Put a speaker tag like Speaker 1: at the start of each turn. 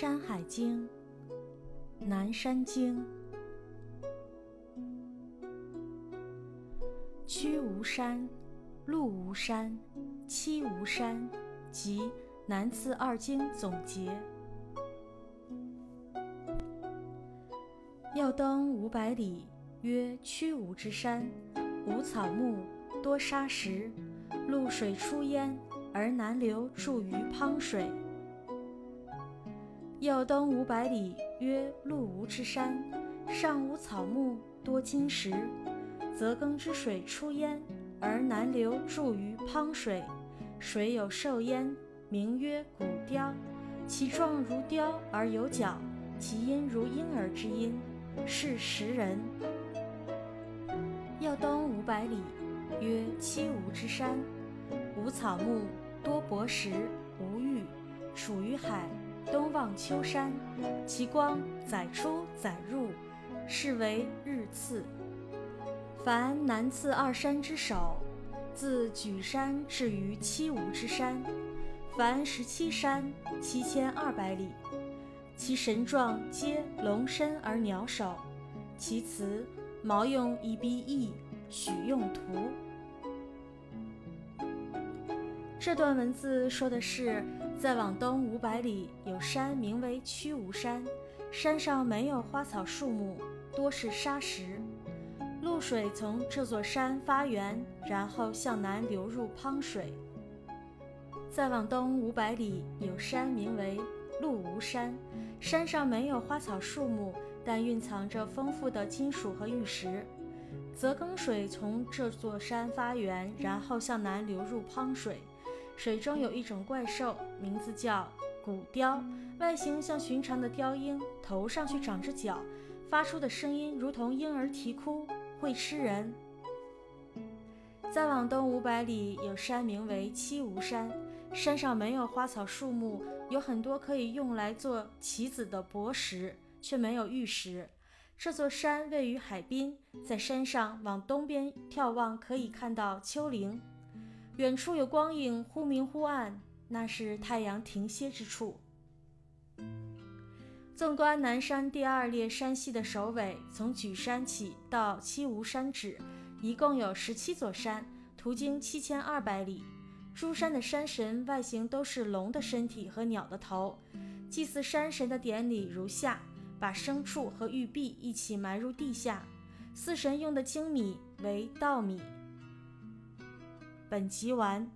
Speaker 1: 山海经·南山经。曲无山，鹿无山，栖无山，即南次二经总结。要登五百里，曰曲无之山，无草木，多沙石，露水出焉，而南流注于滂水。要登五百里，曰鹿无之山，上无草木，多金石，则耕之水出焉，而南流注于滂水。水有兽焉，名曰古雕，其状如雕而有角，其音如婴儿之音，是食人。要登五百里，曰栖无之山，无草木，多薄石，无玉，处于海。东望秋山，其光载出载入，是为日次。凡南次二山之首，自举山至于七无之山，凡十七山，七千二百里。其神状皆龙身而鸟首，其词毛用一笔意，许用图。这段文字说的是，再往东五百里有山，名为曲无山，山上没有花草树木，多是沙石。露水从这座山发源，然后向南流入滂水。再往东五百里有山，名为鹿无山，山上没有花草树木，但蕴藏着丰富的金属和玉石。泽庚水从这座山发源，然后向南流入滂水。水中有一种怪兽，名字叫古雕，外形像寻常的雕鹰，头上却长着角，发出的声音如同婴儿啼哭，会吃人。再往东五百里有山，名为七无山，山上没有花草树木，有很多可以用来做棋子的薄石，却没有玉石。这座山位于海滨，在山上往东边眺望，可以看到丘陵。远处有光影，忽明忽暗，那是太阳停歇之处。纵观南山第二列山系的首尾，从举山起到七无山止，一共有十七座山，途经七千二百里。诸山的山神外形都是龙的身体和鸟的头。祭祀山神的典礼如下：把牲畜和玉璧一起埋入地下。祀神用的精米为稻米。本集完。